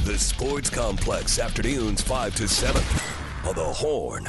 The Sports Complex, afternoons 5 to 7 on the Horn.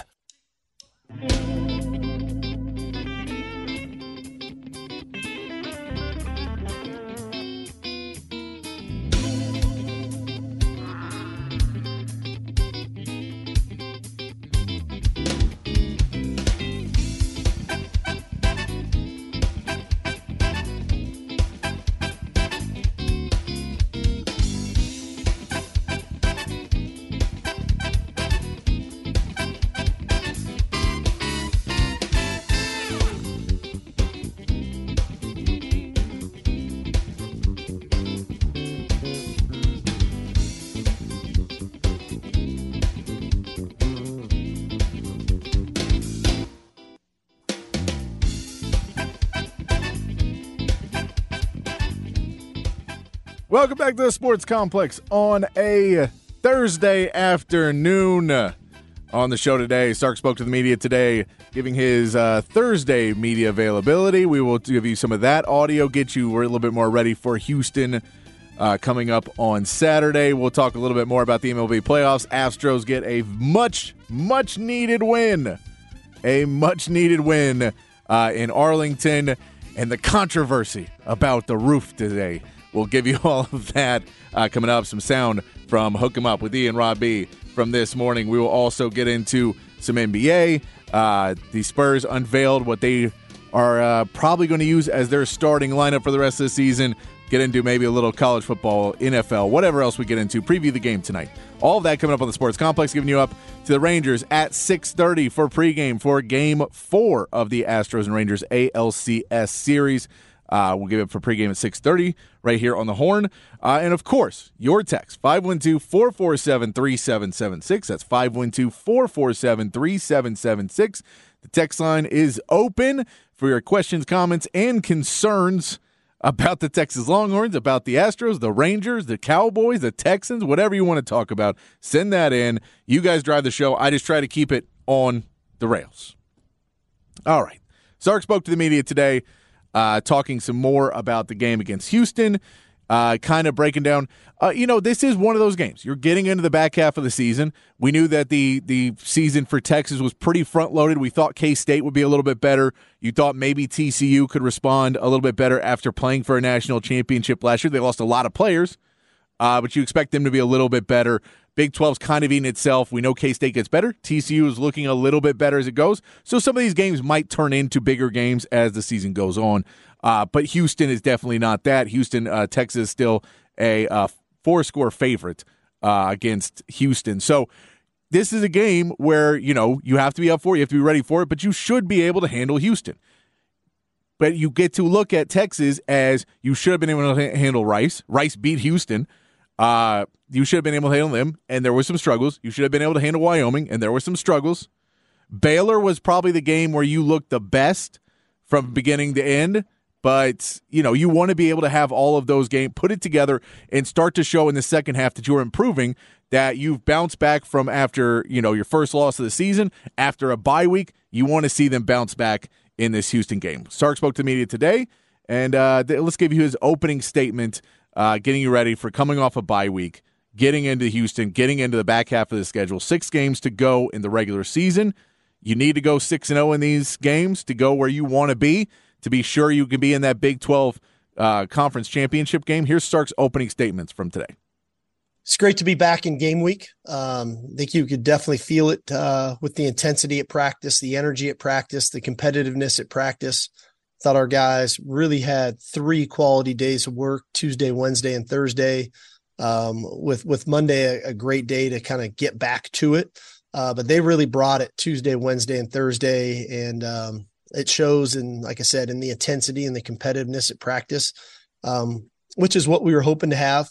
Welcome back to the Sports Complex on a Thursday afternoon. On the show today, Sark spoke to the media today, giving his uh, Thursday media availability. We will give you some of that audio, get you a little bit more ready for Houston uh, coming up on Saturday. We'll talk a little bit more about the MLB playoffs. Astros get a much, much needed win. A much needed win uh, in Arlington and the controversy about the roof today. We'll give you all of that uh, coming up. Some sound from Hook 'em Up with Ian Robbie from this morning. We will also get into some NBA. Uh, the Spurs unveiled what they are uh, probably going to use as their starting lineup for the rest of the season. Get into maybe a little college football, NFL, whatever else we get into. Preview the game tonight. All of that coming up on the Sports Complex, giving you up to the Rangers at 6:30 for pregame for Game Four of the Astros and Rangers ALCS series. Uh, we'll give it for pregame at 6.30 right here on the horn. Uh, and, of course, your text, 512-447-3776. That's 512-447-3776. The text line is open for your questions, comments, and concerns about the Texas Longhorns, about the Astros, the Rangers, the Cowboys, the Texans, whatever you want to talk about. Send that in. You guys drive the show. I just try to keep it on the rails. All right. Sark spoke to the media today uh, talking some more about the game against Houston, uh, kind of breaking down. Uh, you know, this is one of those games. You're getting into the back half of the season. We knew that the the season for Texas was pretty front loaded. We thought K State would be a little bit better. You thought maybe TCU could respond a little bit better after playing for a national championship last year. They lost a lot of players, uh, but you expect them to be a little bit better. Big 12's kind of eating itself. We know K State gets better. TCU is looking a little bit better as it goes. So some of these games might turn into bigger games as the season goes on. Uh, but Houston is definitely not that. Houston, uh, Texas, still a uh, four score favorite uh, against Houston. So this is a game where, you know, you have to be up for it, you have to be ready for it, but you should be able to handle Houston. But you get to look at Texas as you should have been able to handle Rice. Rice beat Houston. Uh, you should have been able to handle them, and there were some struggles. You should have been able to handle Wyoming, and there were some struggles. Baylor was probably the game where you looked the best from beginning to end, but you know you want to be able to have all of those games, put it together, and start to show in the second half that you're improving. That you've bounced back from after you know your first loss of the season, after a bye week. You want to see them bounce back in this Houston game. Sark spoke to the media today, and uh, let's give you his opening statement, uh, getting you ready for coming off a bye week getting into Houston, getting into the back half of the schedule. Six games to go in the regular season. You need to go 6 and 0 in these games to go where you want to be, to be sure you can be in that Big 12 uh, conference championship game. Here's Sark's opening statements from today. It's great to be back in game week. Um, I think you could definitely feel it uh, with the intensity at practice, the energy at practice, the competitiveness at practice. Thought our guys really had three quality days of work Tuesday, Wednesday, and Thursday um, with with Monday a, a great day to kind of get back to it. Uh, but they really brought it Tuesday, Wednesday, and Thursday, and um, it shows in, like I said, in the intensity and the competitiveness at practice, um, which is what we were hoping to have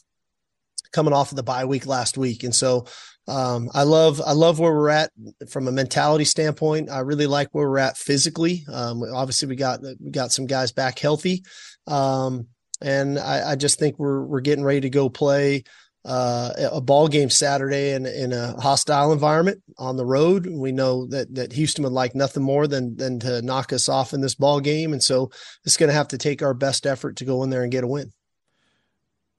coming off of the bye week last week. And so um, I love I love where we're at from a mentality standpoint. I really like where we're at physically. Um, obviously, we got we got some guys back healthy. Um, and I, I just think we're we're getting ready to go play uh, a ball game Saturday in, in a hostile environment on the road. We know that that Houston would like nothing more than than to knock us off in this ball game, and so it's going to have to take our best effort to go in there and get a win.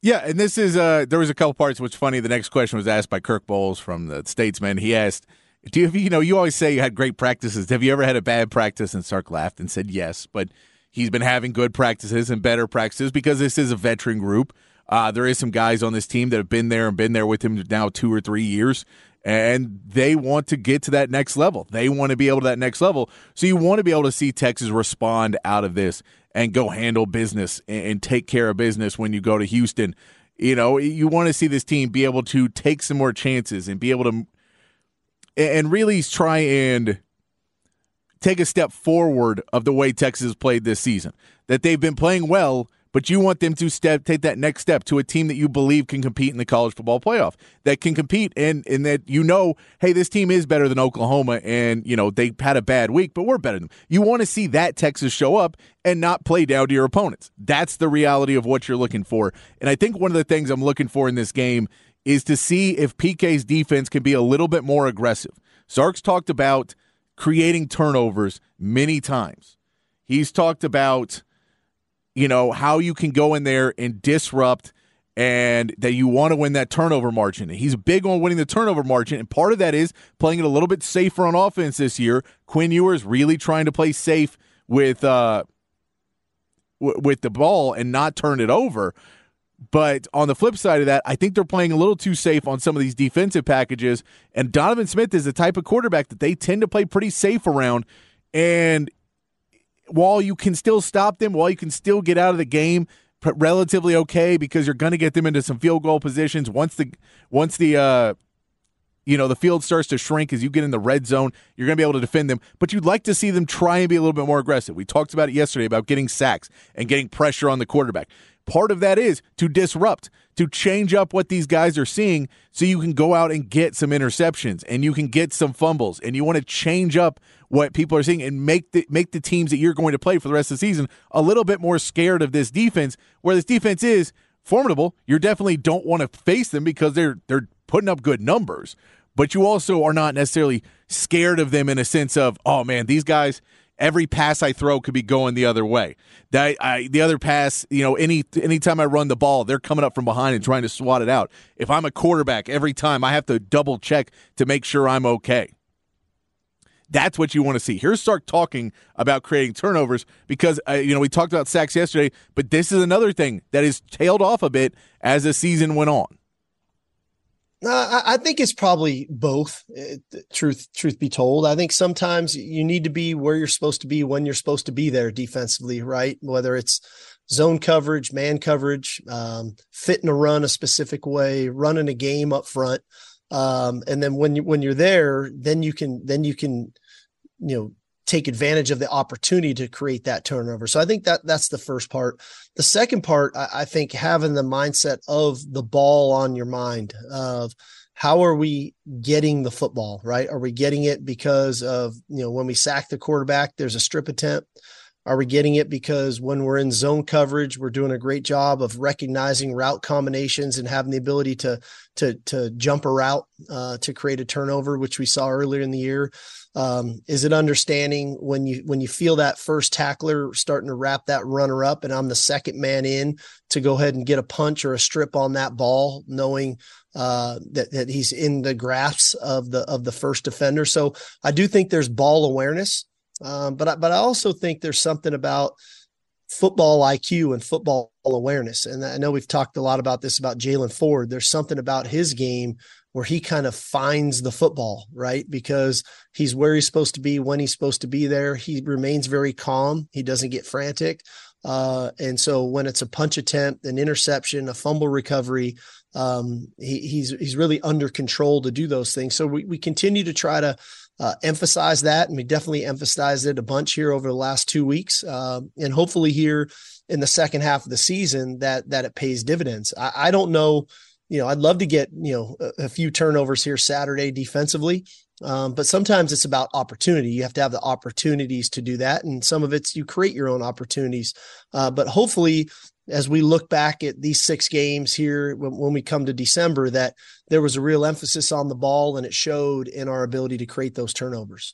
Yeah, and this is uh there was a couple parts which funny. The next question was asked by Kirk Bohls from the Statesman. He asked, "Do you you know you always say you had great practices? Have you ever had a bad practice?" And Sark laughed and said, "Yes, but he's been having good practices and better practices because this is a veteran group. Uh, there is some guys on this team that have been there and been there with him now two or three years." And they want to get to that next level. They want to be able to that next level. So you want to be able to see Texas respond out of this and go handle business and take care of business when you go to Houston. You know, you want to see this team be able to take some more chances and be able to and really try and take a step forward of the way Texas played this season. That they've been playing well, but you want them to step take that next step to a team that you believe can compete in the college football playoff that can compete and and that you know hey this team is better than Oklahoma and you know they had a bad week but we're better than them. you want to see that Texas show up and not play down to your opponents. That's the reality of what you're looking for. And I think one of the things I'm looking for in this game is to see if PK's defense can be a little bit more aggressive. Sark's talked about creating turnovers many times. He's talked about you know, how you can go in there and disrupt and that you want to win that turnover margin. He's big on winning the turnover margin, and part of that is playing it a little bit safer on offense this year. Quinn Ewers really trying to play safe with uh w- with the ball and not turn it over. But on the flip side of that, I think they're playing a little too safe on some of these defensive packages. And Donovan Smith is the type of quarterback that they tend to play pretty safe around. And while you can still stop them, while you can still get out of the game relatively okay because you're going to get them into some field goal positions once the once the uh you know the field starts to shrink as you get in the red zone you're going to be able to defend them but you'd like to see them try and be a little bit more aggressive we talked about it yesterday about getting sacks and getting pressure on the quarterback part of that is to disrupt to change up what these guys are seeing so you can go out and get some interceptions and you can get some fumbles and you want to change up what people are seeing and make the make the teams that you're going to play for the rest of the season a little bit more scared of this defense. Where this defense is formidable, you definitely don't want to face them because they're they're putting up good numbers. But you also are not necessarily scared of them in a sense of, oh man, these guys every pass I throw could be going the other way. That I, the other pass, you know, any anytime I run the ball, they're coming up from behind and trying to swat it out. If I'm a quarterback, every time I have to double check to make sure I'm okay. That's what you want to see. Here's Sark talking about creating turnovers because uh, you know we talked about sacks yesterday, but this is another thing that is tailed off a bit as the season went on. Uh, I think it's probably both. Uh, truth, truth be told, I think sometimes you need to be where you're supposed to be when you're supposed to be there defensively, right? Whether it's zone coverage, man coverage, um, fitting a run a specific way, running a game up front, um, and then when you when you're there, then you can then you can you know take advantage of the opportunity to create that turnover. So I think that that's the first part. The second part, I, I think having the mindset of the ball on your mind of how are we getting the football, right? Are we getting it because of, you know, when we sack the quarterback, there's a strip attempt. Are we getting it because when we're in zone coverage, we're doing a great job of recognizing route combinations and having the ability to to to jump a route uh, to create a turnover, which we saw earlier in the year? Um, is it understanding when you when you feel that first tackler starting to wrap that runner up, and I'm the second man in to go ahead and get a punch or a strip on that ball, knowing uh, that that he's in the grasp of the of the first defender. So I do think there's ball awareness, um, but I, but I also think there's something about football IQ and football awareness. And I know we've talked a lot about this about Jaylan Ford. There's something about his game where he kind of finds the football, right? Because he's where he's supposed to be when he's supposed to be there. He remains very calm. He doesn't get frantic. Uh, and so when it's a punch attempt, an interception, a fumble recovery, um, he, he's he's really under control to do those things. So we, we continue to try to uh, emphasize that, and we definitely emphasized it a bunch here over the last two weeks, uh, and hopefully here in the second half of the season that that it pays dividends. I, I don't know you know, I'd love to get, you know, a, a few turnovers here Saturday defensively. Um, but sometimes it's about opportunity. You have to have the opportunities to do that. And some of it's you create your own opportunities. Uh, but hopefully, as we look back at these six games here when, when, we come to December, that there was a real emphasis on the ball and it showed in our ability to create those turnovers.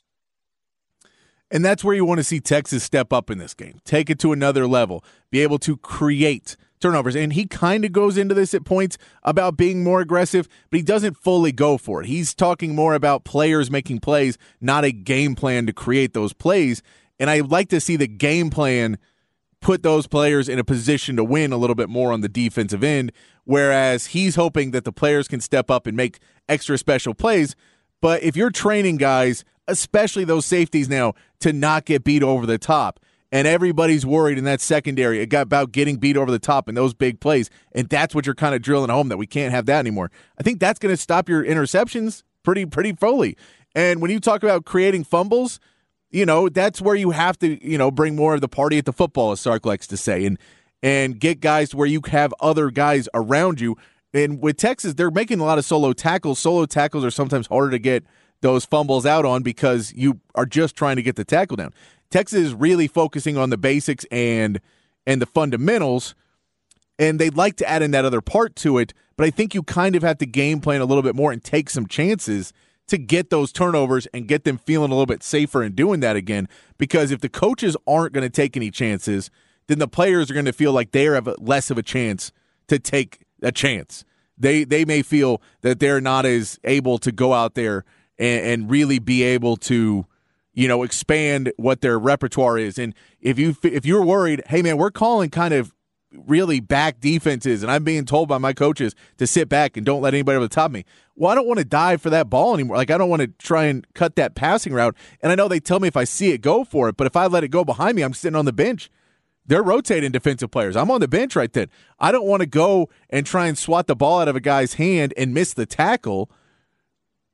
And that's where you want to see Texas step up in this game, take it to another level, be able to create turnovers. And he kind of goes into this at points about being more aggressive, but he doesn't fully go for it. He's talking more about players making plays, not a game plan to create those plays. And I like to see the game plan put those players in a position to win a little bit more on the defensive end, whereas he's hoping that the players can step up and make extra special plays. But if you're training guys, especially those safeties now, to not get beat over the top, and everybody's worried in that secondary about getting beat over the top in those big plays, and that's what you're kind of drilling home that we can't have that anymore. I think that's going to stop your interceptions pretty pretty fully. And when you talk about creating fumbles, you know that's where you have to you know bring more of the party at the football, as Sark likes to say, and and get guys where you have other guys around you. And with Texas, they're making a lot of solo tackles. Solo tackles are sometimes harder to get those fumbles out on because you are just trying to get the tackle down. Texas is really focusing on the basics and and the fundamentals, and they'd like to add in that other part to it. But I think you kind of have to game plan a little bit more and take some chances to get those turnovers and get them feeling a little bit safer in doing that again. Because if the coaches aren't going to take any chances, then the players are going to feel like they have less of a chance to take a chance. They they may feel that they're not as able to go out there and, and really be able to you know, expand what their repertoire is. And if you if you're worried, hey man, we're calling kind of really back defenses, and I'm being told by my coaches to sit back and don't let anybody over the top of me. Well, I don't want to dive for that ball anymore. Like I don't want to try and cut that passing route. And I know they tell me if I see it, go for it. But if I let it go behind me, I'm sitting on the bench. They're rotating defensive players. I'm on the bench right then. I don't want to go and try and swat the ball out of a guy's hand and miss the tackle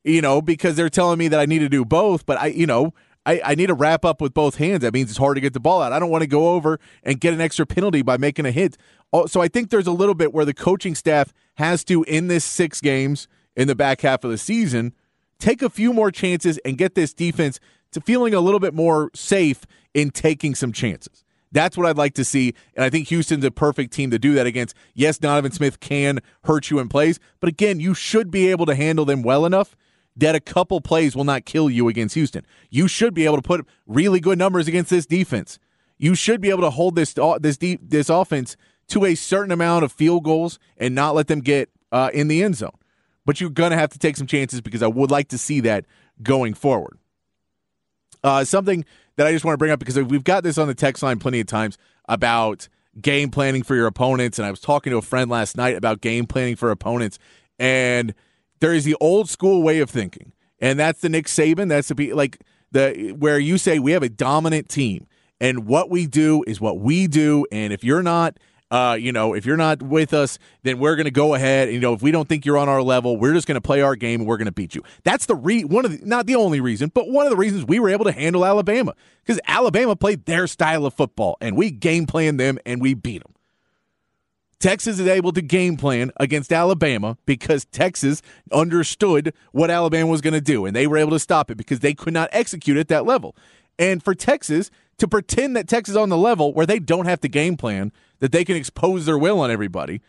you know, because they're telling me that I need to do both. But I, you know, I, I need to wrap up with both hands. That means it's hard to get the ball out. I don't want to go over and get an extra penalty by making a hit. Oh, so I think there's a little bit where the coaching staff has to, in this six games in the back half of the season, take a few more chances and get this defense to feeling a little bit more safe in taking some chances. That's what I'd like to see. And I think Houston's a perfect team to do that against. Yes, Donovan Smith can hurt you in plays, but again, you should be able to handle them well enough that a couple plays will not kill you against Houston. You should be able to put really good numbers against this defense. You should be able to hold this uh, this deep, this offense to a certain amount of field goals and not let them get uh, in the end zone. But you're going to have to take some chances because I would like to see that going forward. Uh, something that I just want to bring up because we've got this on the text line plenty of times about game planning for your opponents. And I was talking to a friend last night about game planning for opponents. And there is the old school way of thinking, and that's the Nick Saban. That's the like the where you say we have a dominant team, and what we do is what we do, and if you're not. Uh, you know, if you're not with us, then we're going to go ahead. And, you know, if we don't think you're on our level, we're just going to play our game and we're going to beat you. That's the re one of the not the only reason, but one of the reasons we were able to handle Alabama because Alabama played their style of football and we game planned them and we beat them. Texas is able to game plan against Alabama because Texas understood what Alabama was going to do, and they were able to stop it because they could not execute at that level. And for Texas to pretend that Texas is on the level where they don't have to game plan, that they can expose their will on everybody,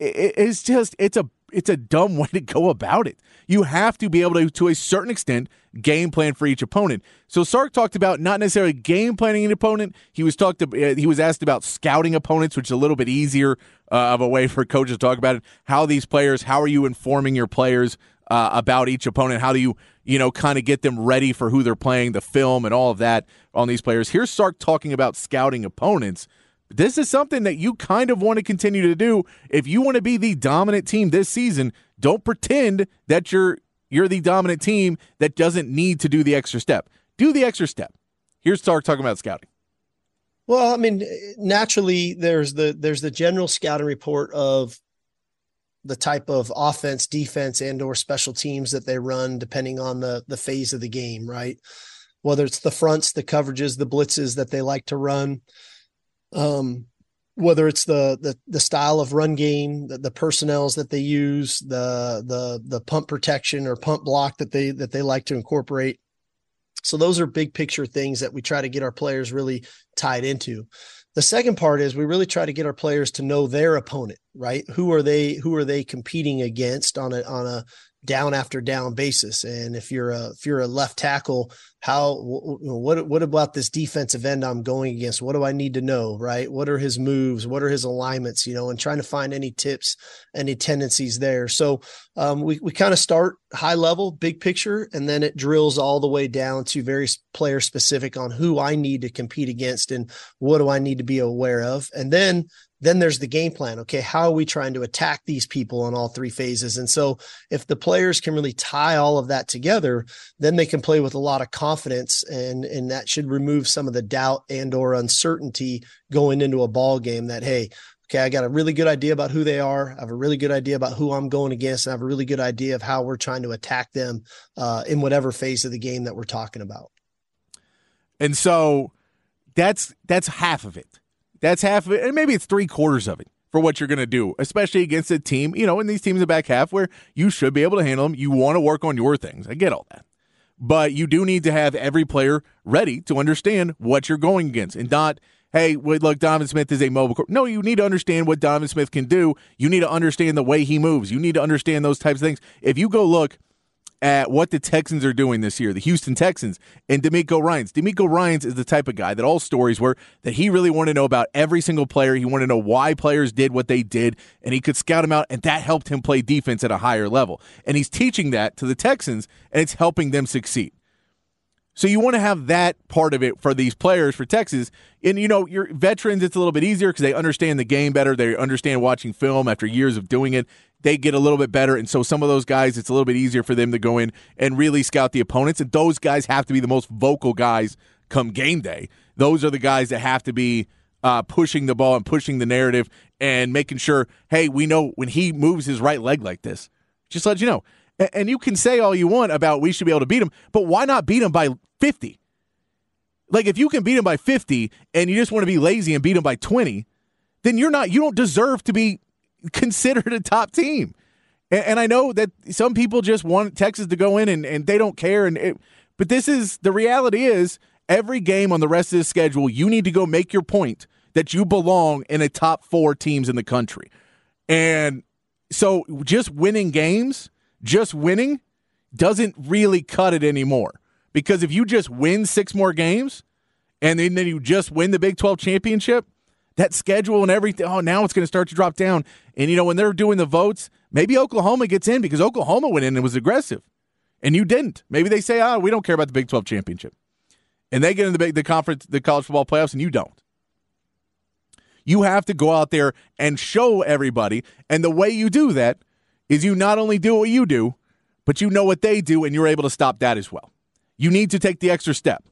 it's just it's a it's a dumb way to go about it. You have to be able to, to a certain extent, game plan for each opponent. So Sark talked about not necessarily game planning an opponent. He was talked. To, uh, he was asked about scouting opponents, which is a little bit easier uh, of a way for coaches to talk about it. How these players? How are you informing your players uh, about each opponent? How do you you know kind of get them ready for who they're playing, the film, and all of that on these players? Here's Sark talking about scouting opponents this is something that you kind of want to continue to do if you want to be the dominant team this season. Don't pretend that you're you're the dominant team that doesn't need to do the extra step. Do the extra step. Here's Sark talking about scouting. Well, I mean, naturally, there's the there's the general scouting report of the type of offense, defense, and or special teams that they run, depending on the the phase of the game, right? Whether it's the fronts, the coverages, the blitzes that they like to run, um, whether it's the the the style of run game, the, the personnels that they use, the the the punt protection or punt block that they that they like to incorporate. So those are big picture things that we try to get our players really tied into. The second part is we really try to get our players to know their opponent, right? Who are they who are they competing against on a on a down after down basis. And if you're a if you're a left tackle, how what what about this defensive end I'm going against? What do I need to know? Right? What are his moves? What are his alignments? You know, and trying to find any tips, any tendencies there. So um, we we kind of start high level, big picture, and then it drills all the way down to very player specific on who I need to compete against and what do I need to be aware of, and then then there's the game plan. Okay, how are we trying to attack these people on all three phases? And so, if the players can really tie all of that together, then they can play with a lot of confidence, and and that should remove some of the doubt and or uncertainty going into a ball game. That hey, okay, I got a really good idea about who they are. I have a really good idea about who I'm going against. And I have a really good idea of how we're trying to attack them uh, in whatever phase of the game that we're talking about. And so, that's that's half of it that's half of it, and maybe it's three quarters of it for what you're going to do, especially against a team, you know, in these teams in the back half where you should be able to handle them. You want to work on your things. I get all that. But you do need to have every player ready to understand what you're going against and not, hey, look, Donovan Smith is a mobile. No, you need to understand what Donovan Smith can do. You need to understand the way he moves. You need to understand those types of things. If you go look at what the Texans are doing this year, the Houston Texans and DeMeco Ryans. DeMeco Ryans is the type of guy that all stories were that he really wanted to know about every single player. He wanted to know why players did what they did, and he could scout them out, and that helped him play defense at a higher level. And he's teaching that to the Texans, and it's helping them succeed. So you want to have that part of it for these players for Texas. And you know, your veterans, it's a little bit easier because they understand the game better. They understand watching film after years of doing it. They get a little bit better. And so some of those guys, it's a little bit easier for them to go in and really scout the opponents. And those guys have to be the most vocal guys come game day. Those are the guys that have to be uh, pushing the ball and pushing the narrative and making sure, hey, we know when he moves his right leg like this, just let you know. And you can say all you want about we should be able to beat him, but why not beat him by 50? Like if you can beat him by 50 and you just want to be lazy and beat him by 20, then you're not you don't deserve to be considered a top team. And, and I know that some people just want Texas to go in and, and they don't care and it, but this is the reality is every game on the rest of the schedule you need to go make your point that you belong in a top 4 teams in the country. And so just winning games just winning doesn't really cut it anymore. Because if you just win six more games and then, then you just win the Big 12 championship, that schedule and everything, oh, now it's going to start to drop down. And, you know, when they're doing the votes, maybe Oklahoma gets in because Oklahoma went in and was aggressive and you didn't. Maybe they say, oh, we don't care about the Big 12 championship. And they get in the, big, the conference, the college football playoffs, and you don't. You have to go out there and show everybody. And the way you do that is you not only do what you do, but you know what they do, and you're able to stop that as well. You need to take the extra step.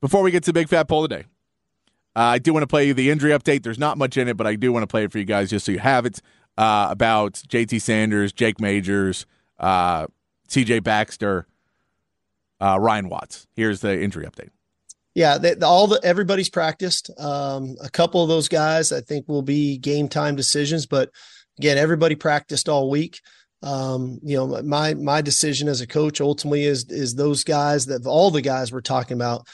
Before we get to the big fat poll today, uh, I do want to play you the injury update. There's not much in it, but I do want to play it for you guys just so you have it uh, about JT Sanders, Jake Majors, uh, CJ Baxter, uh, Ryan Watts. Here's the injury update. Yeah, they, all the everybody's practiced. Um, a couple of those guys I think will be game time decisions, but again, everybody practiced all week. Um, you know, my my decision as a coach ultimately is is those guys that all the guys we're talking about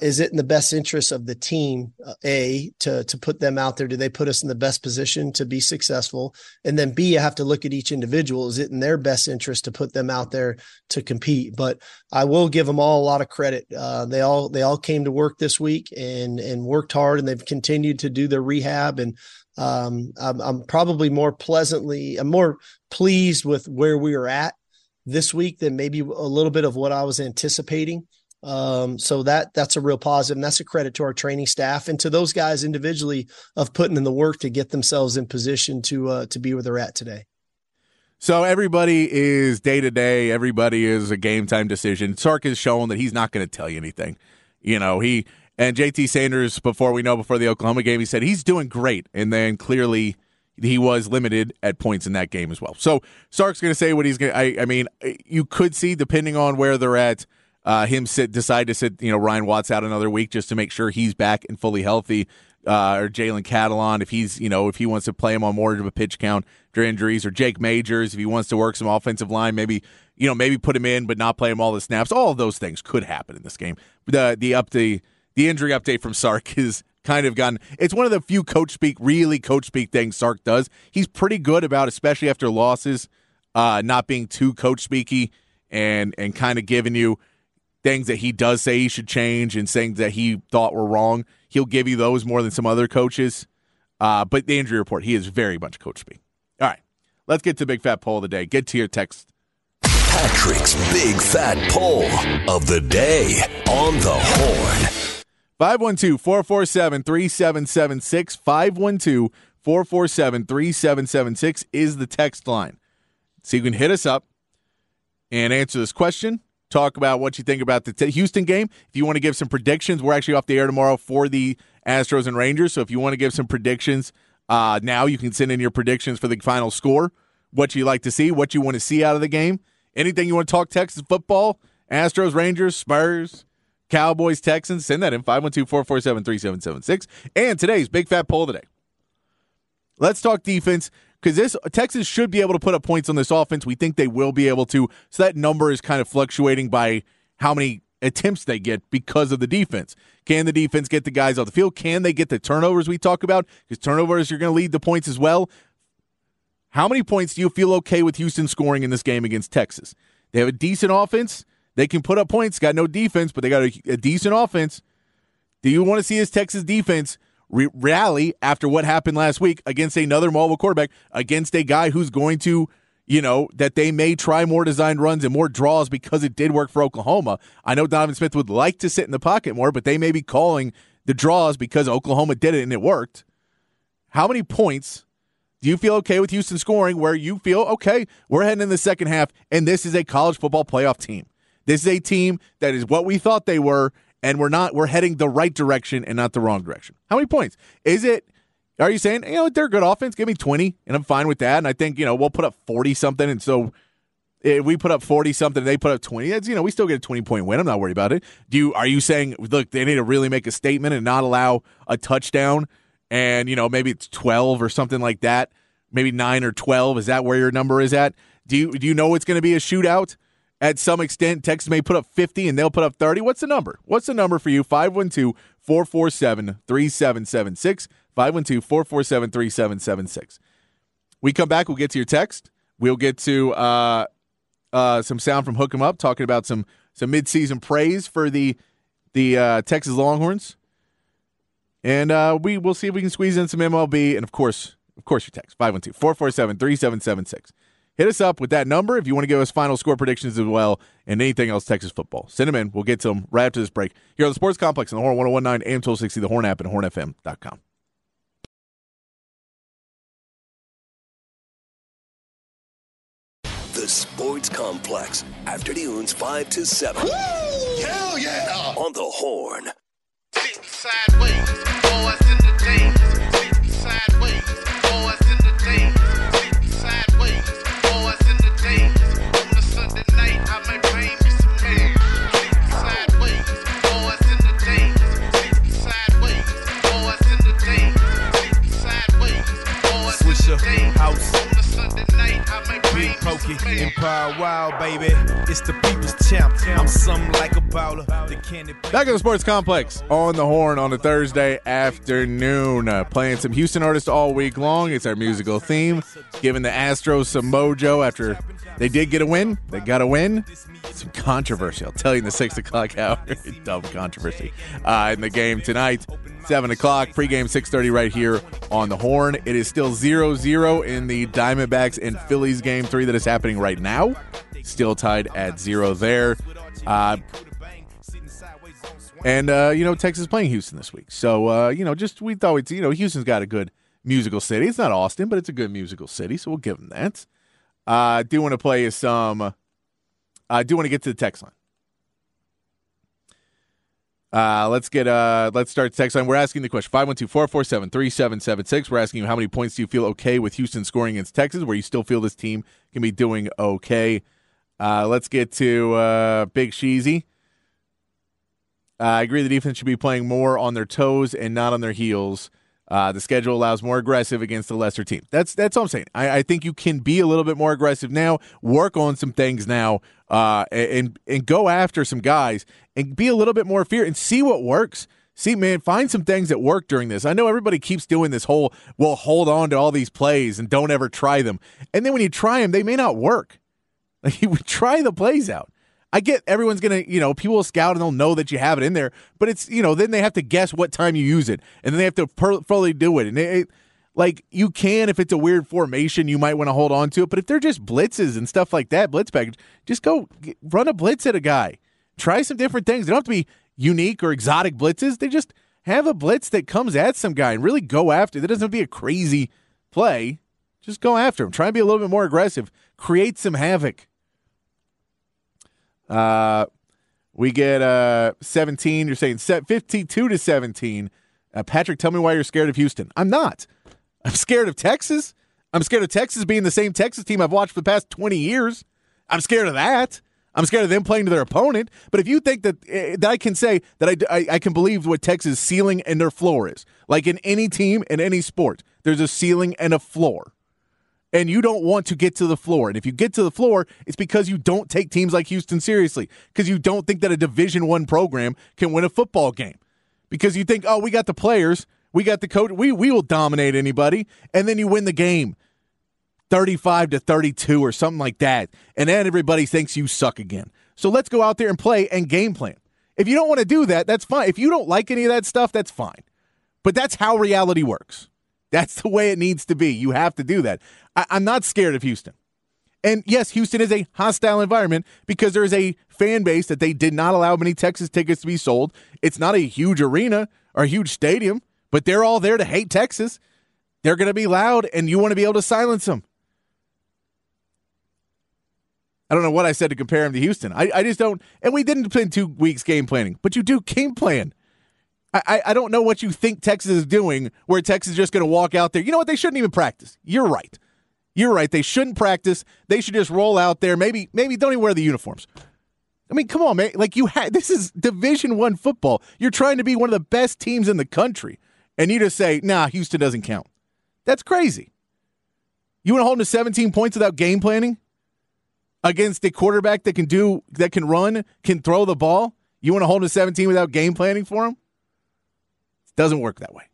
is it in the best interest of the team uh, a to to put them out there? Do they put us in the best position to be successful? And then b i have to look at each individual. Is it in their best interest to put them out there to compete? But i will give them all a lot of credit. Uh, they all they all came to work this week and and worked hard and they've continued to do their rehab. And um, I'm, I'm probably more pleasantly, I'm more pleased with where we are at this week than maybe a little bit of what I was anticipating. Um, so that that's a real positive, and that's a credit to our training staff and to those guys individually of putting in the work to get themselves in position to uh, to be where they're at today. So everybody is day to day. Everybody is a game time decision. Sark has shown that he's not going to tell you anything. You know, he and JT Sanders, before we know, before the Oklahoma game, he said he's doing great. And then clearly he was limited at points in that game as well. So Sark's going to say what he's going to. I mean, you could see, depending on where they're at, uh, him sit decide to sit, you know, Ryan Watts out another week just to make sure he's back and fully healthy. Uh, or Jalen Catalon, if he's, you know, if he wants to play him on more of a pitch count during injuries, or Jake Majors, if he wants to work some offensive line, maybe, you know, maybe put him in, but not play him all the snaps. All of those things could happen in this game. The the up the the injury update from Sark is kind of gotten it's one of the few coach speak really coach speak things Sark does. He's pretty good about especially after losses uh, not being too coach speaky and and kind of giving you things that he does say he should change and things that he thought were wrong. He'll give you those more than some other coaches. Uh, but the injury report, he is very much coach speak. All right, let's get to big fat poll of the day. Get to your text. Patrick's Big Fat Poll of the Day on the Horn. 512 447 3776. 512 447 3776 is the text line. So you can hit us up and answer this question. Talk about what you think about the t- Houston game. If you want to give some predictions, we're actually off the air tomorrow for the Astros and Rangers. So if you want to give some predictions uh, now, you can send in your predictions for the final score, what you like to see, what you want to see out of the game. Anything you want to talk Texas football, Astros, Rangers, Spurs, Cowboys, Texans, send that in 512 447 3776. And today's big fat poll today. Let's talk defense because this Texas should be able to put up points on this offense. We think they will be able to. So that number is kind of fluctuating by how many attempts they get because of the defense. Can the defense get the guys off the field? Can they get the turnovers we talk about? Because turnovers are going to lead the points as well. How many points do you feel okay with Houston scoring in this game against Texas? They have a decent offense. They can put up points. Got no defense, but they got a, a decent offense. Do you want to see his Texas defense re- rally after what happened last week against another mobile quarterback, against a guy who's going to, you know, that they may try more designed runs and more draws because it did work for Oklahoma? I know Donovan Smith would like to sit in the pocket more, but they may be calling the draws because Oklahoma did it and it worked. How many points do you feel okay with Houston scoring where you feel, okay, we're heading in the second half, and this is a college football playoff team? This is a team that is what we thought they were, and we're not, we're heading the right direction and not the wrong direction. How many points? Is it, are you saying, you know, they're a good offense, give me 20, and I'm fine with that. And I think, you know, we'll put up 40 something. And so if we put up 40 something, they put up 20, that's, you know, we still get a 20 point win. I'm not worried about it. Do you, are you saying, look, they need to really make a statement and not allow a touchdown? And, you know, maybe it's 12 or something like that maybe nine or twelve. Is that where your number is at? Do you do you know it's going to be a shootout? At some extent, Texas may put up 50 and they'll put up 30. What's the number? What's the number for you? 512 447 3776. 512 447 3776. We come back, we'll get to your text. We'll get to uh, uh, some sound from Hook 'em Up, talking about some some midseason praise for the the uh, Texas Longhorns. And uh, we will see if we can squeeze in some MLB and, of course, of course, your text 512 447 3776. Hit us up with that number if you want to give us final score predictions as well and anything else Texas football. Send them in. We'll get to them right after this break here on the Sports Complex on the Horn 1019 AM 1260, the Horn app, and hornfm.com. The Sports Complex, afternoons 5 to 7. Hell yeah! On the Horn. Sitting sideways, Pokey. Empire Wild, baby. It's the people's champ. I'm something like a bowler. Back at the Sports Complex on the Horn on a Thursday afternoon. Uh, playing some Houston artists all week long. It's our musical theme. Giving the Astros some mojo after they did get a win. They got a win. Some controversy. I'll tell you in the 6 o'clock hour. Dumb controversy uh, in the game tonight. 7 o'clock, pregame 6.30 right here on the Horn. It is still 0-0 in the Diamondbacks and Phillies game 3 that is happening right now. Still tied at 0 there. Uh, and uh, you know, Texas playing Houston this week. So uh, you know, just we thought we'd you know, Houston's got a good musical city. It's not Austin, but it's a good musical city, so we'll give them that. Uh, I do want to play some. I do want to get to the text line. Uh, let's get uh let's start text line. We're asking the question 512-447-3776. We're asking you how many points do you feel okay with Houston scoring against Texas, where you still feel this team can be doing okay. Uh, let's get to uh, Big Sheezy. Uh, I agree the defense should be playing more on their toes and not on their heels. Uh, the schedule allows more aggressive against the lesser team. That's that's all I'm saying. I, I think you can be a little bit more aggressive now, work on some things now, uh, and and go after some guys and be a little bit more fear and see what works. See, man, find some things that work during this. I know everybody keeps doing this whole, well, hold on to all these plays and don't ever try them. And then when you try them, they may not work. Like you would try the plays out. I get everyone's gonna, you know, people will scout and they'll know that you have it in there, but it's, you know, then they have to guess what time you use it, and then they have to per- fully do it. And it, it, like you can, if it's a weird formation, you might want to hold on to it. But if they're just blitzes and stuff like that, blitz package, just go get, run a blitz at a guy. Try some different things. They don't have to be unique or exotic blitzes. They just have a blitz that comes at some guy and really go after. That doesn't have to be a crazy play. Just go after him. Try and be a little bit more aggressive. Create some havoc. Uh, we get uh 17. You're saying set 52 to 17. Uh, Patrick, tell me why you're scared of Houston. I'm not. I'm scared of Texas. I'm scared of Texas being the same Texas team I've watched for the past 20 years. I'm scared of that. I'm scared of them playing to their opponent. But if you think that uh, that I can say that I, I, I can believe what Texas' ceiling and their floor is, like in any team in any sport, there's a ceiling and a floor and you don't want to get to the floor. And if you get to the floor, it's because you don't take teams like Houston seriously, because you don't think that a Division One program can win a football game, because you think, oh, we got the players, we got the coach, we we will dominate anybody, and then you win the game. 35 to 32 or something like that. And then everybody thinks you suck again. So let's go out there and play and game plan. If you don't want to do that, that's fine. If you don't like any of that stuff, that's fine. But that's how reality works. That's the way it needs to be. You have to do that. I, I'm not scared of Houston. And yes, Houston is a hostile environment because there is a fan base that they did not allow many Texas tickets to be sold. It's not a huge arena or a huge stadium, but they're all there to hate Texas. They're going to be loud, and you want to be able to silence them. I don't know what I said to compare him to Houston. I, I just don't. And we didn't spend two weeks game planning, but you do game plan. I, I don't know what you think Texas is doing where Texas is just going to walk out there. You know what? They shouldn't even practice. You're right. You're right. They shouldn't practice. They should just roll out there. Maybe maybe don't even wear the uniforms. I mean, come on, man. Like you had this is Division 1 football. You're trying to be one of the best teams in the country and you just say, "Nah, Houston doesn't count." That's crazy. You want to hold them to 17 points without game planning against a quarterback that can do that can run, can throw the ball? You want to hold them to 17 without game planning for them? Doesn't work that way.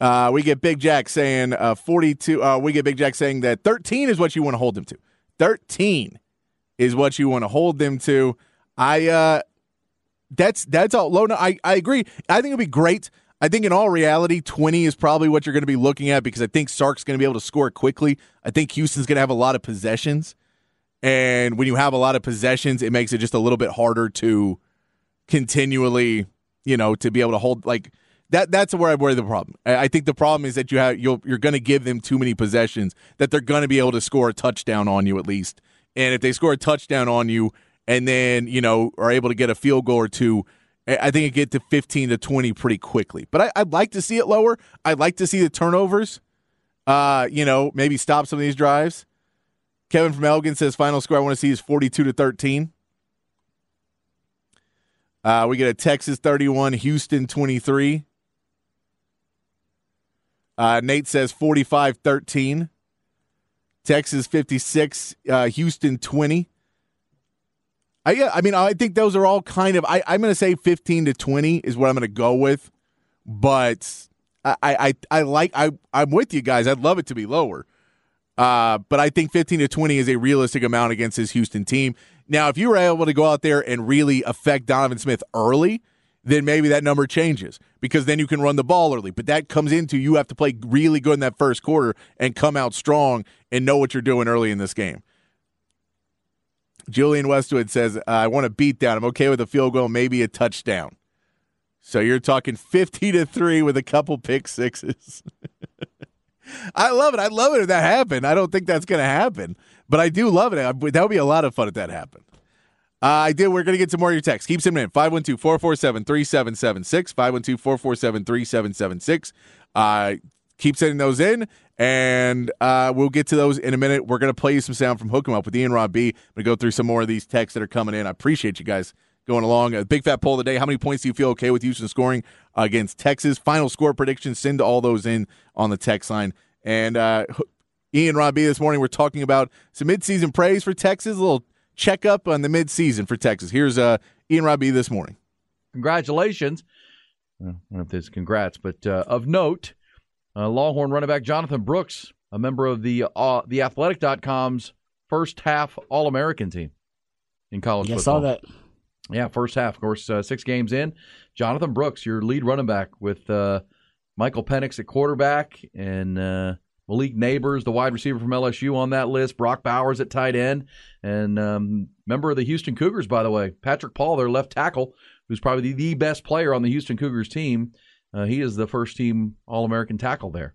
Uh, we get Big Jack saying uh, 42. Uh, we get Big Jack saying that 13 is what you want to hold them to. 13 is what you want to hold them to. I uh, that's that's all low. No, I I agree. I think it'd be great. I think in all reality, 20 is probably what you're going to be looking at because I think Sark's going to be able to score quickly. I think Houston's going to have a lot of possessions. And when you have a lot of possessions, it makes it just a little bit harder to continually, you know, to be able to hold like that. That's where I worry the problem. I think the problem is that you have you'll, you're going to give them too many possessions that they're going to be able to score a touchdown on you at least. And if they score a touchdown on you and then you know are able to get a field goal or two, I think it get to 15 to 20 pretty quickly. But I, I'd like to see it lower. I'd like to see the turnovers. Uh, you know, maybe stop some of these drives. Kevin from Elgin says final score I want to see is 42 to 13. Uh, we get a Texas 31, Houston 23. Uh, Nate says 45 13. Texas 56, uh, Houston 20. I, yeah, I mean, I think those are all kind of. I, I'm going to say 15 to 20 is what I'm going to go with, but I, I, I like. I, I'm with you guys. I'd love it to be lower, uh, but I think 15 to 20 is a realistic amount against this Houston team. Now, if you were able to go out there and really affect Donovan Smith early, then maybe that number changes because then you can run the ball early. But that comes into you have to play really good in that first quarter and come out strong and know what you're doing early in this game. Julian Westwood says, I want a beat down. I'm okay with a field goal, maybe a touchdown. So you're talking 50 to 3 with a couple pick sixes. I love it. I love it if that happened. I don't think that's going to happen, but I do love it. That would be a lot of fun if that happened. Uh, I did. We're going to get some more of your texts. Keep sending in 512 447 3776. 512 447 3776. Keep sending those in, and uh, we'll get to those in a minute. We're going to play you some sound from Hook 'em Up with Ian Rob B. I'm going to go through some more of these texts that are coming in. I appreciate you guys going along. A big fat poll of the day. How many points do you feel okay with Houston scoring against Texas? Final score predictions. Send all those in on the text line. And uh, Ian Rob B. this morning, we're talking about some midseason praise for Texas. A little checkup on the midseason for Texas. Here's uh, Ian Rob B. this morning. congratulations. I don't know if this congrats, but uh, of note, uh, Longhorn running back Jonathan Brooks, a member of the uh, the Athletic.com's first half All American team in college Yeah, I saw that. Yeah, first half. Of course, uh, six games in. Jonathan Brooks, your lead running back, with uh, Michael Penix at quarterback and uh, Malik Nabers, the wide receiver from LSU, on that list. Brock Bowers at tight end, and um, member of the Houston Cougars, by the way, Patrick Paul, their left tackle, who's probably the, the best player on the Houston Cougars team. Uh, he is the first team All American tackle there.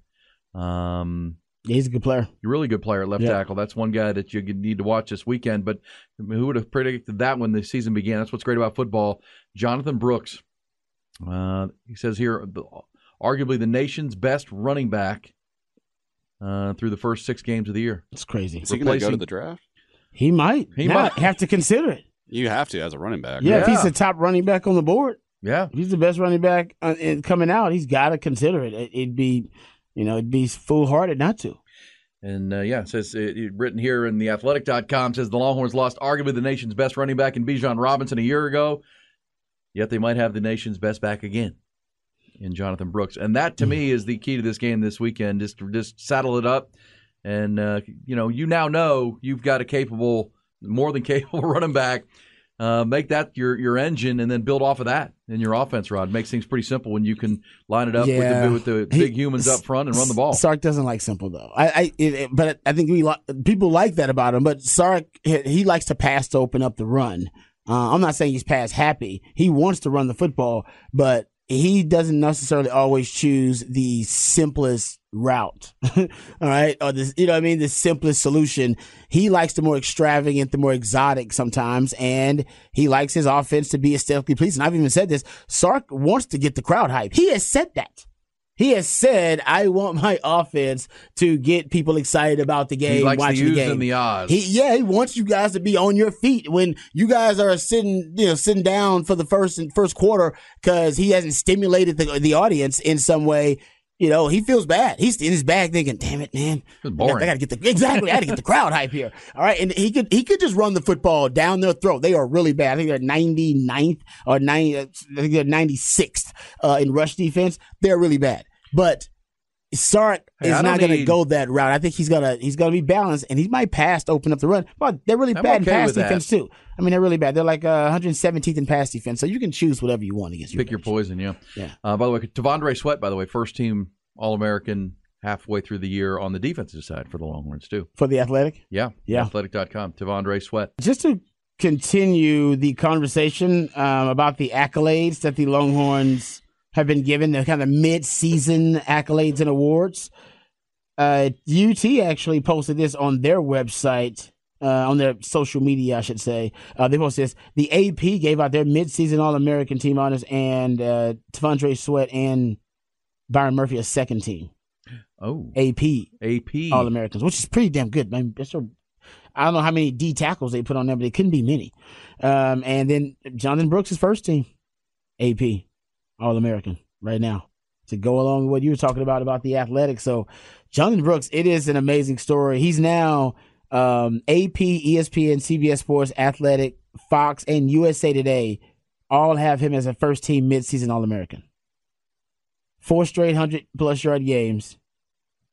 Um, Yeah, he's a good player. a really good player at left Yeah. tackle. That's one guy that you need to watch this weekend. But who would have predicted that when the season began? That's what's great about football. Jonathan Brooks, uh, he says here, arguably the nation's best running back uh, through the first six games of the year. It's crazy. Is he going to go to the draft? He might. He Now, might. have to consider it. You have to as a running back. Yeah, if he's the top running back on the board, Yeah, he's the best running back uh, coming out, he's got to consider it. it. It'd be, you know, it'd be foolhardy not to. And uh, yeah, it says it, it- written here in the athletic.com says the Longhorns lost arguably the nation's best running back in Bijan Robinson a year ago, yet they might have the nation's best back again in Jonathan Brooks. And that to me is the key to this game this weekend. Just just saddle it up, and uh, you know you now know you've got a capable, more than capable running back. Uh, make that your your engine, and then build off of that in your offense. Rod makes things pretty simple when you can line it up Yeah. with the, with the He- big humans up front and run the ball. Sark doesn't like simple though. I, I it, it- but I think we people like that about him. But Sark, he, he likes to pass to open up the run. Uh, I'm not saying he's pass happy. He wants to run the football, but he doesn't necessarily always choose the simplest route. All right, or this, you know, what I mean, the simplest solution. He likes the more extravagant, the more exotic sometimes, and he likes his offense to be aesthetically pleasing. I've even said this. Sark wants to get the crowd hype. He has said that. He has said, "I want my offense to get people excited about the game, he likes watching the use game." and the odds. He, yeah, he wants you guys to be on your feet when you guys are sitting, you know, sitting down for the first and first quarter because he hasn't stimulated the the audience in some way. You know, he feels bad. He's in his bag thinking, "Damn it, man, It's I boring. got to get the exactly. I got to get the crowd hype here. All right, and he could he could just run the football down their throat. They are really bad. I think they're 99th or 90. I think they're 96th uh, in rush defense. They're really bad, but. Sark Hey, is don't going to need- go that route. I think he's gonna he's gonna be balanced, and he might pass to open up the run. But they're really I'm bad in pass defense too. I mean, they're really bad. They're like uh, 117th in pass defense, so you can choose whatever you want against. Pick your poison, yeah. Yeah. Uh, by the way, T'Vondre Sweat, by the way, first team All American halfway through the year on the defensive side for the Longhorns, too. for the athletic. Yeah. Yeah. Athletic.com. T'Vondre Sweat. just to continue the conversation um, about the accolades that the Longhorns have been given, the kind of mid-season accolades and awards. Uh, UT actually posted this on their website, uh, on their social media, I should say. Uh, they posted this. The AP gave out their mid-season All-American team honors, and uh, T'Vondre Sweat and Byron Murphy a second team Oh. AP AP. All Americans, which is pretty damn good, man. That's a, I don't know how many D tackles they put on there, but it couldn't be many. Um, and then Jonathan Brooks' is first team, AP All American right now to go along with what you were talking about about the athletics. So Jonathan Brooks, it is an amazing story. He's now um, AP, ESPN, CBS Sports, Athletic, Fox, and USA Today all have him as a first team midseason All American. Four straight hundred plus yard games.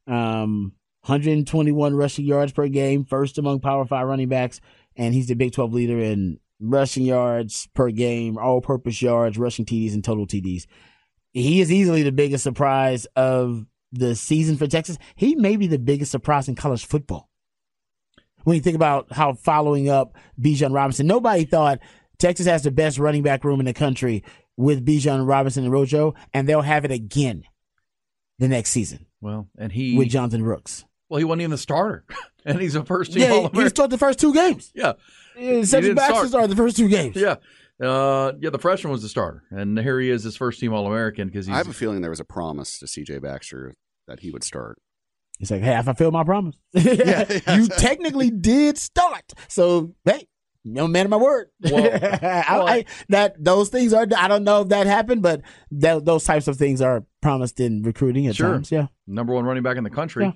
Um, 121 rushing yards per game, first among Power Five running backs, and he's the Big 12 leader in rushing yards per game, all-purpose yards, rushing TDs, and total TDs. He is easily the biggest surprise of the season for Texas. He may be the biggest surprise in college football. When you think about how following up Bijan Robinson, nobody thought Texas has the best running back room in the country with Bijan Robinson and Rojo, and they'll have it again the next season Well, and he with Jonathan Brooks. Well, he wasn't even the starter, and he's a first team Yeah, All he- he started the first two games. Yeah, Yeah, Central didn't Baxter start. started the first two games. yeah, uh, yeah. The freshman was the starter, and here he is, his first team All American because he's I have a feeling there was a promise to C.J. Baxter that he would start. He's like, hey, I fulfilled my promise. yeah. you technically did start. So, hey, no man of my word. Well- I, well, I, that those things are. I don't know if that happened, but that, those types of things are promised in recruiting at Sure. times. Yeah, number one running back in the country. Yeah.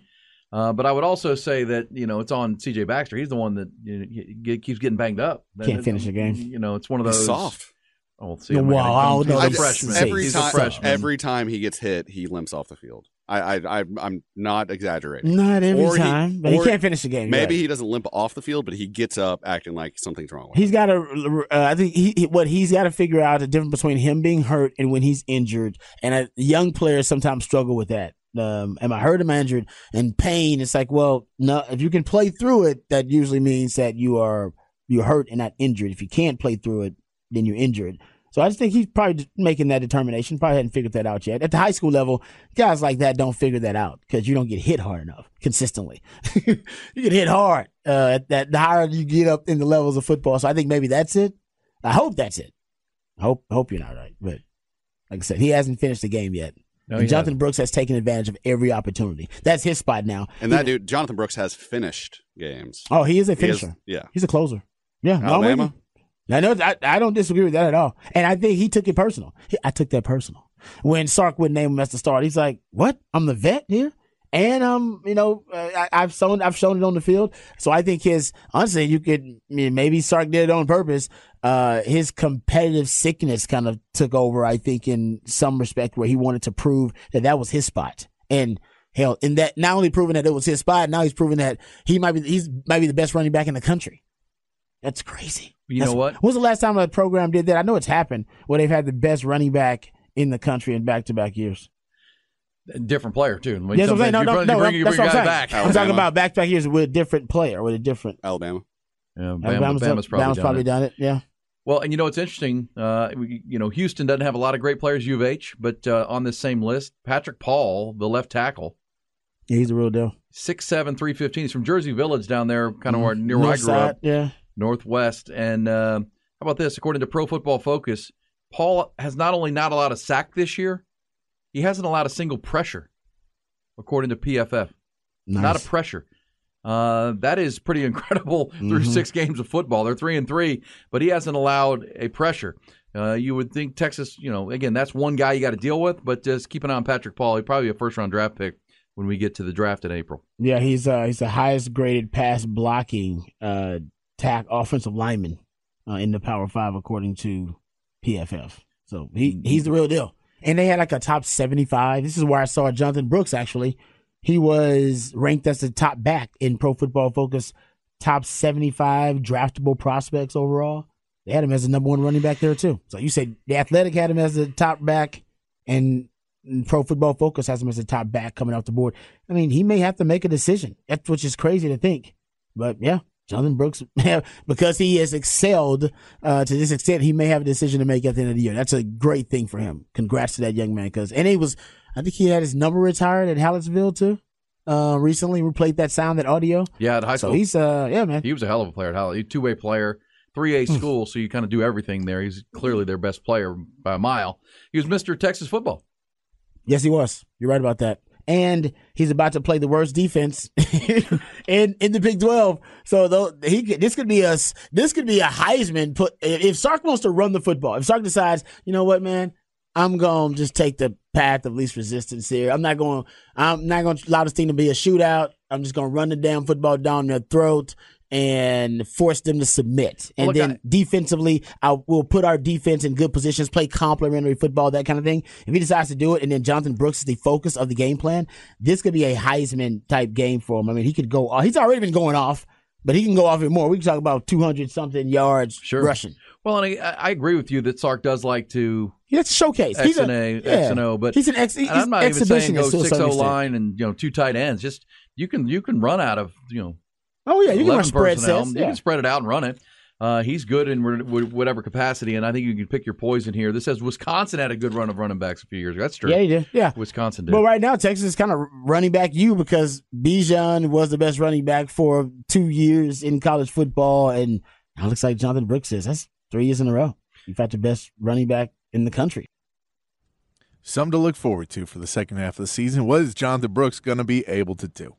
Uh, but I would also say that you know it's on C.J. Baxter. He's the one that you know, he- he keeps getting banged up. Can't finish a game. You know, it's one of He's those soft. Oh, see, I'm Wow, I don't know. He's a That's freshman. every He's time, a freshman. every time he gets hit, he limps off the field. I, I, I I'm not exaggerating. Not every Or he- time, but he can't finish the game. Maybe Right. he doesn't limp off the field, but he gets up acting like something's wrong with He's him. got to. Uh, I think he, he- what he's got to figure out the difference between him being hurt and when he's injured. And uh, young players sometimes struggle with that. Um, am I hurt? Am I injured? And pain. It's like, well, no. If you can play through it, that usually means that you are you're hurt and not injured. If you can't play through it, then you're injured. So I just think he's probably making that determination. Probably hadn't figured that out yet. At the high school level, guys like that don't figure that out because you don't get hit hard enough consistently. you get hit hard. Uh, at that the higher you get up in the levels of football. So I think maybe that's it. I hope that's it. I hope hope you're not right, but like I said, he hasn't finished the game yet. No, and he Jonathan Brooks has taken advantage of every opportunity. That's his spot now. And that dude, Jonathan Brooks, has finished games. Oh, he is a He is- finisher. yeah. He's a closer. Yeah, I'm Alabama? you. I know. I, I don't disagree with that at all. And I think he took it personal. He, I took that personal. When Sark would name him as the start, he's like, "What? I'm the vet here." And um, you know, uh, I, I've shown I've shown it on the field. So I think his honestly, you could I mean, maybe Sark did it on purpose. Uh, his competitive sickness kind of took over. I think in some respect where he wanted to prove that that was his spot. And hell, in that not only proving that it was his spot, now he's proving that he might be he's might be the best running back in the country. That's crazy. You That's- know what? When was the last time a program did that? I know it's happened where they've had the best running back in the country in back to back years. Different player too. When Yes, I'm saying. No, you no, bring- no. you bring, you that's bring what a I'm saying. back. I'm talking about back to back years with a different player, with a different. Alabama. Yeah, Bama, Alabama's, Bama's probably, Bama's done, probably it. done it. Yeah. Well, and you know what's interesting? Uh, we, you know, Houston doesn't have a lot of great players. U of H, but uh, on this same list, Patrick Paul, the left tackle, Yeah, he's a real deal. six seven, three fifteen. He's from Jersey Village down there, kind of where near where I grew side, up, Yeah. northwest. And uh, how about this? According to Pro Football Focus, Paul has not only not allowed a sack this year, he hasn't allowed a single pressure, according to PFF. Nice. Not a pressure. Uh, that is pretty incredible through Mhm. six games of football. They're three and three, but he hasn't allowed a pressure. Uh, you would think Texas, you know, again, that's one guy you got to deal with, but just keep an eye on Patrick Paul. He'd probably be a first round draft pick when we get to the draft in April. Yeah, he's uh he's the highest graded pass blocking uh tack offensive lineman uh, in the Power Five according to PFF. So he he's the real deal. And they had like a top seventy five. This is where I saw Jonathan Brooks actually. He was ranked as the top back in Pro Football Focus, top seventy five draftable prospects overall. They had him as the number one running back there too. So you said the Athletic had him as the top back, and Pro Football Focus has him as the top back coming off the board. I mean, he may have to make a decision. That's which is crazy to think. But yeah, Jonathan Brooks, because he has excelled uh, to this extent, he may have a decision to make at the end of the year. That's a great thing for him. Congrats to that young man. Because and he was, I think he had his number retired at Hallettsville too. Uh, recently, we played that sound, that audio. Yeah, at high school. So he's uh, yeah, man. he was a hell of a player at a two way player, 3A Hmm. school, so you kind of do everything there. He's clearly their best player by a mile. He was Mr. Texas football. Yes, he was. You're right about that. And he's about to play the worst defense in in the Big Twelve. So though he this could be a this could be a Heisman put if Sark wants to run the football. If Sark decides, you know what, man, I'm to just take the path of least resistance here. I'm not going. I'm not going to allow this thing to be a shootout. I'm just going to run the damn football down their throat and force them to submit. And look, then I- defensively, I will put our defense in good positions, play complementary football, that kind of thing. If he decides to do it, and then Jonathan Brooks is the focus of the game plan, this could be a Heisman type game for him. I mean, he could go. He's already been going off, but he can go off even more. We can talk about 200 something yards Sure. rushing. Well, and I, I agree with you that Sark does like to Yeah, it's a showcase. X he's a, and A, yeah. X and O, but he's an ex. He's I'm not even saying go exhibitionist to a six certain O extent. line and you know two tight ends. Just you can you can run out of you know Oh yeah, you can run spread personnel. sets. You can spread it out and run it. Uh, he's good in wh- wh- whatever capacity, and I think you can pick your poison here. This says Wisconsin had a good run of running backs a few years ago. That's true. yeah, he did. Yeah. Wisconsin did. But right now, Texas is kind of running back you because Bijan was the best running back for two years in college football, and it looks like Jonathan Brooks is. That's three years in a row. You've fact, the best running back in the country. Some to look forward to for the second half of the season. What is Jonathan Brooks going to be able to do?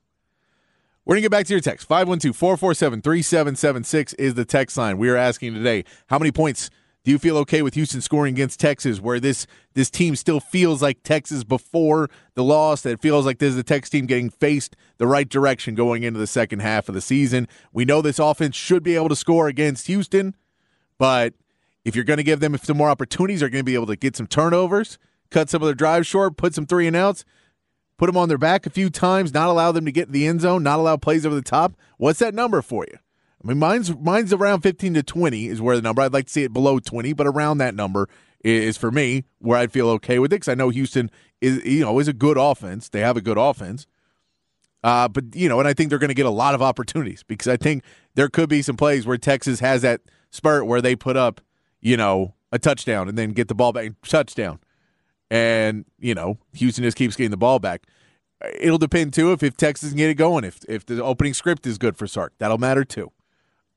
We're going to get back to your text. 512 447 3776 is the text line. We are asking today how many points do you feel okay with Houston scoring against Texas, where this, this team still feels like Texas before the loss, that feels like this is the Texas team getting faced the right direction going into the second half of the season? We know this offense should be able to score against Houston, but If you're going to give them some more opportunities, they're going to be able to get some turnovers, cut some of their drives short, put some three and outs, put them on their back a few times, not allow them to get the end zone, not allow plays over the top. What's that number for you? I mean, mine's mine's around 15 to 20 is where the number. I'd like to see it below 20, but around that number is for me where I'd feel okay with it because I know Houston is you know is a good offense. They have a good offense. Uh, but you know, and I think they're going to get a lot of opportunities because I think there could be some plays where Texas has that spurt where they put up, you know, a touchdown and then get the ball back, touchdown, and you know, Houston just keeps getting the ball back. It'll depend too if if Texas can get it going. If if the opening script is good for Sark, that'll matter too.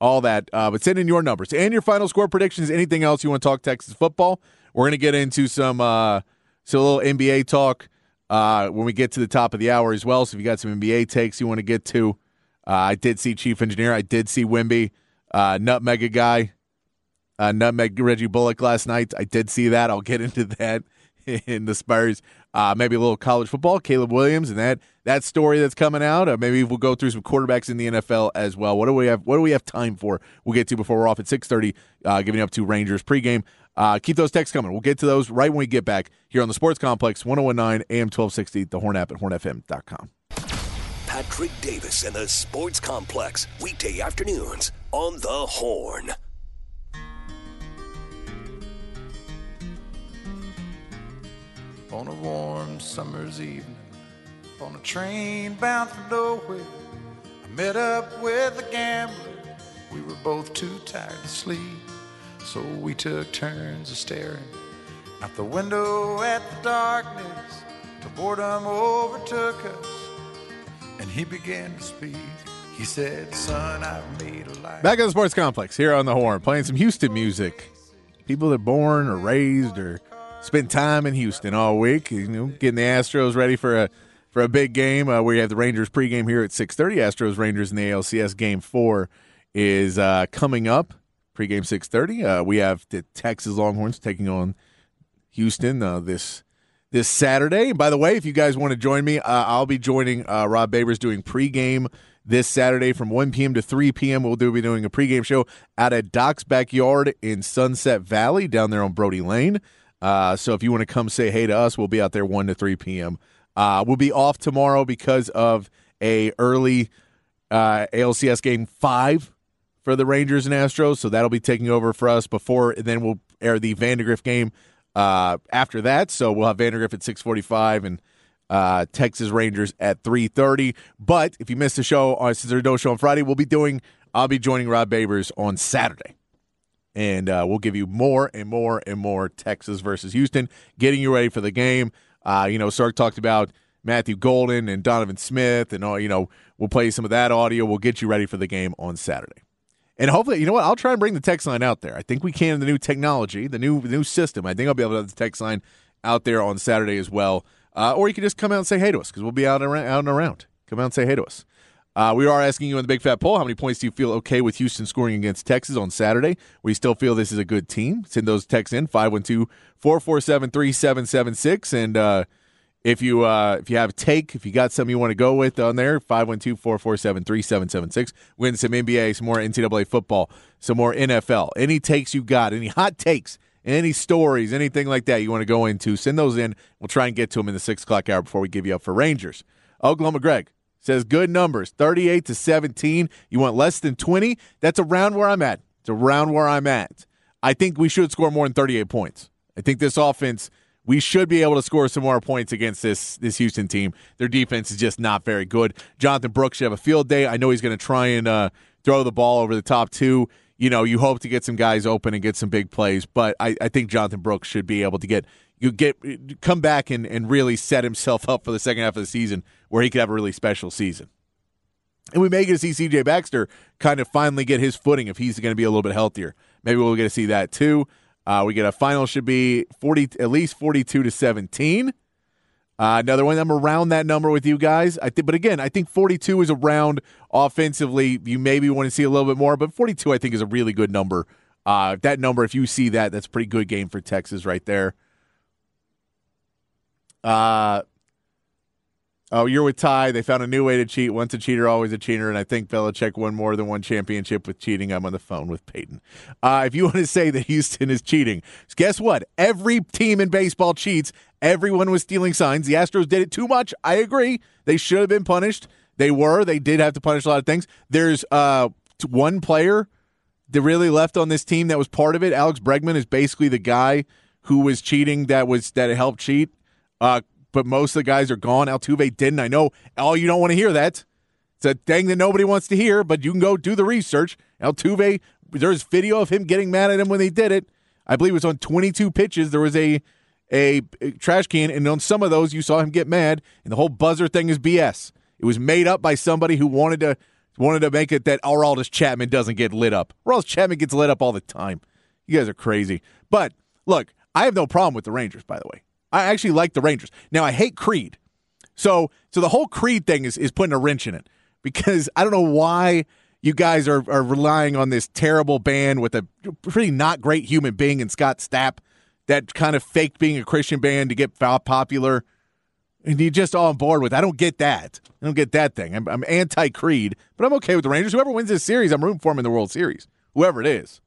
All that, uh, but send in your numbers and your final score predictions. Anything else you want to talk Texas football? We're going to get into some uh, some little NBA talk uh, when we get to the top of the hour as well. So if you got some NBA takes you want to get to, uh, I did see Chief Engineer. I did see Wemby, uh, Nutmeg guy, uh, Nutmeg Reggie Bullock last night. I did see that. I'll get into that in the Spurs. Uh, maybe a little college football, Caleb Williams, and that that story that's coming out. Uh, maybe we'll go through some quarterbacks in the NFL as well. What do we have? What do we have time for? We'll get to before we're off at six thirty, uh, giving up to Rangers pregame. Uh, keep those texts coming. We'll get to those right when we get back here on the Sports Complex, 1019 AM 1260, the Horn app at hornfm.com. Patrick Davis and the Sports Complex, weekday afternoons on the Horn. On a warm summer's evening on a train bound for nowhere. I met up with a gambler. We were both too tired to sleep, so we took turns of staring out the window at the darkness till boredom overtook us and he began to speak. He said, Son, I've made a life. Back at the Sports Complex here on the Horn, playing some Houston music. People that are born or raised or spent time in Houston all week, you know, getting the Astros ready for a for a big game. Uh, we have the Rangers pregame here at six thirty. Astros Rangers in the ALCS game four is uh, coming up. Pregame six thirty. Uh, we have the Texas Longhorns taking on Houston uh, this this Saturday. And by the way, if you guys want to join me, uh, I'll be joining uh, Rob Babers doing pregame this Saturday from 1 p.m. to 3 p.m. We'll do be doing a pregame show out at Doc's backyard in Sunset Valley down there on Brodie Lane. Uh, so if you want to come say hey to us, we'll be out there 1 to 3 p.m. Uh, we'll be off tomorrow because of a early uh, ALCS game five for the Rangers and Astros. So that'll be taking over for us before, and then we'll air the Vandegrift game uh, after that. So we'll have Vandegrift at 645 and uh, Texas Rangers at 3:30. But if you missed the show, uh, since there's no show on Friday, we'll be doing. I'll be joining Rob Babers on Saturday, and uh, we'll give you more and more and more Texas versus Houston, getting you ready for the game. Uh, you know, Sark talked about Matthew Golden and Donovan Smith, and all. You know, we'll play some of that audio. We'll get you ready for the game on Saturday. And hopefully, you know what? I'll try and bring the text line out there. I think we can the new technology, the new new system. I think I'll be able to have the text line out there on Saturday as well. Uh, or you can just come out and say hey to us because we'll be out out and around. Come out and say hey to us. Uh, we are asking you in the Big Fat Poll how many points do you feel okay with Houston scoring against Texas on Saturday? We still feel this is a good team. Send those texts in 512 447 3776. And uh, if you uh, if you have a take, if you got something you want to go with on there, 512 447 3776. Win some NBA, some more NCAA football, some more NFL. Any takes you got, any hot takes, any stories, anything like that you want to go into, send those in. We'll try and get to them in the six o'clock hour before we give you up for Rangers. Oklahoma Greg says good numbers 38 to 17. You want less than 20? That's around where I'm at. It's around where I'm at. I think we should score more than 38 points. I think this offense we should be able to score some more points against this this Houston team. Their defense is just not very good. Jonathan Brooks should have a field day. I know he's going to try and uh, throw the ball over the top two. You know, you hope to get some guys open and get some big plays, but I, I think Jonathan Brooks should be able to get you get come back and, and really set himself up for the second half of the season where he could have a really special season. And we may get to see CJ Baxter kind of finally get his footing if he's going to be a little bit healthier. Maybe we'll get to see that too. Uh, we get a final should be forty at least forty two to seventeen. Uh, another one. I'm around that number with you guys. I think, but again, I think 42 is around offensively. You maybe want to see a little bit more, but 42 I think is a really good number. Uh, that number, if you see that, that's a pretty good game for Texas right there. Uh, Oh, you're with Ty. They found a new way to cheat. Once a cheater, always a cheater. And I think Belichick won more than one championship with cheating. I'm on the phone with Peyton. Uh, if you want to say that Houston is cheating, guess what? Every team in baseball cheats. Everyone was stealing signs. The Astros did it too much. I agree. They should have been punished. They were. They did have to punish a lot of things. There's uh, one player that really left on this team that was part of it. Alex Bregman is basically the guy who was cheating that was that helped cheat. Uh, but most of the guys are gone. Altuve didn't. I know all you don't want to hear that. It's a thing that nobody wants to hear, but you can go do the research. Altuve, there's video of him getting mad at him when they did it. I believe it was on 22 pitches. There was a a trash can, and on some of those you saw him get mad. And the whole buzzer thing is BS. It was made up by somebody who wanted to wanted to make it that oh, Aroldis Chapman doesn't get lit up. Aroldis Chapman gets lit up all the time. You guys are crazy. But look, I have no problem with the Rangers. By the way, I actually like the Rangers. Now I hate Creed. So so the whole Creed thing is is putting a wrench in it because I don't know why you guys are, are relying on this terrible band with a pretty not great human being in Scott Stapp that kind of faked being a Christian band to get popular. And you're just all on board with. I don't get that. I don't get that thing. I'm, I'm anti Creed, but I'm okay with the Rangers. Whoever wins this series, I'm rooting for them in the World Series. Whoever it is.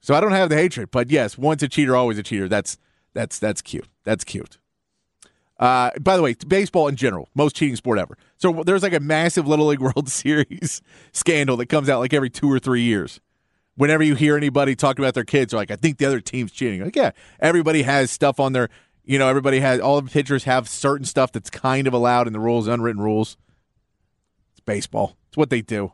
So I don't have the hatred, but yes, once a cheater, always a cheater. That's that's that's cute. That's cute. Uh, by the way, baseball in general, most cheating sport ever. So there's like a massive Little League World Series scandal that comes out like every two or three years. Whenever you hear anybody talking about their kids, like, I think the other team's cheating. Like, yeah, everybody has stuff on their, you know, everybody has, all the pitchers have certain stuff that's kind of allowed in the rules, unwritten rules. It's baseball. It's what they do.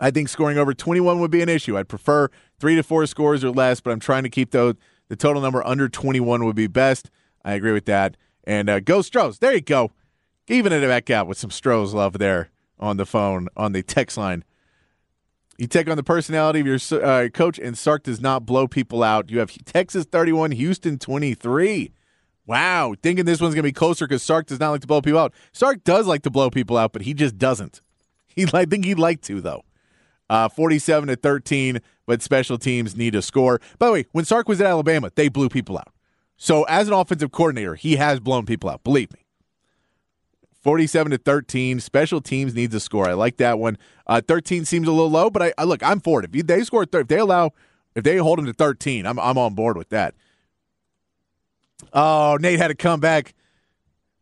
I think scoring over 21 would be an issue. I'd prefer three to four scores or less, but I'm trying to keep those the total number under 21 would be best. I agree with that. And uh, go Stros. There you go. Even it back out with some Stros love there on the phone, on the text line. You take on the personality of your uh, coach, and Sark does not blow people out. You have Texas 31, Houston 23. Wow. Thinking this one's going to be closer because Sark does not like to blow people out. Sark does like to blow people out, but he just doesn't. He, I think he'd like to, though. Uh, 47 to 13, but special teams need a score. By the way, when Sark was at Alabama, they blew people out. So as an offensive coordinator, he has blown people out. Believe me. 47 to 13. Special teams needs a score. I like that one. Uh, 13 seems a little low, but I, I look, I'm for it. If they score, if they allow, if they hold them to 13, I'm I'm on board with that. Oh, Nate had to come back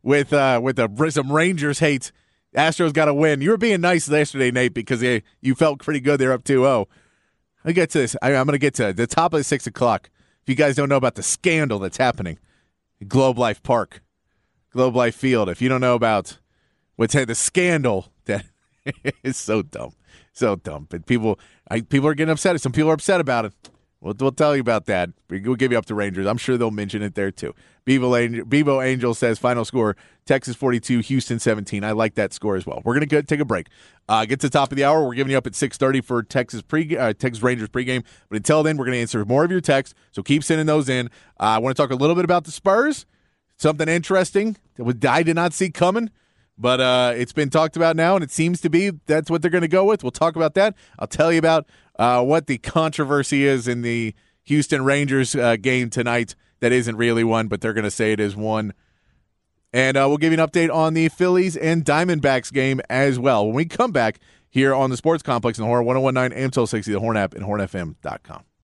with uh, with a, some Rangers hate. Astros got to win. You were being nice yesterday, Nate, because they, you felt pretty good. They're up 2 0. I get to this. I, I'm going to get to the top of the six o'clock. If you guys don't know about the scandal that's happening Globe Life Park, Globe Life Field, if you don't know about what's the scandal that is so dumb, so dumb. But people, I, people are getting upset. Some people are upset about it. We'll, we'll tell you about that. We'll give you up to Rangers. I'm sure they'll mention it there too. Bevo Angel, Bevo Angel says final score Texas 42, Houston 17. I like that score as well. We're going to take a break. Uh, get to the top of the hour. We're giving you up at 6:30 for Texas pre uh, Texas Rangers pregame. But until then, we're going to answer more of your texts. So keep sending those in. Uh, I want to talk a little bit about the Spurs. Something interesting that I did not see coming. But uh, it's been talked about now, and it seems to be that's what they're going to go with. We'll talk about that. I'll tell you about uh, what the controversy is in the Houston Rangers uh, game tonight that isn't really one, but they're going to say it is one. And uh, we'll give you an update on the Phillies and Diamondbacks game as well. When we come back here on the Sports Complex in Horn 1019 AM 60, the Horn app, and hornfm.com.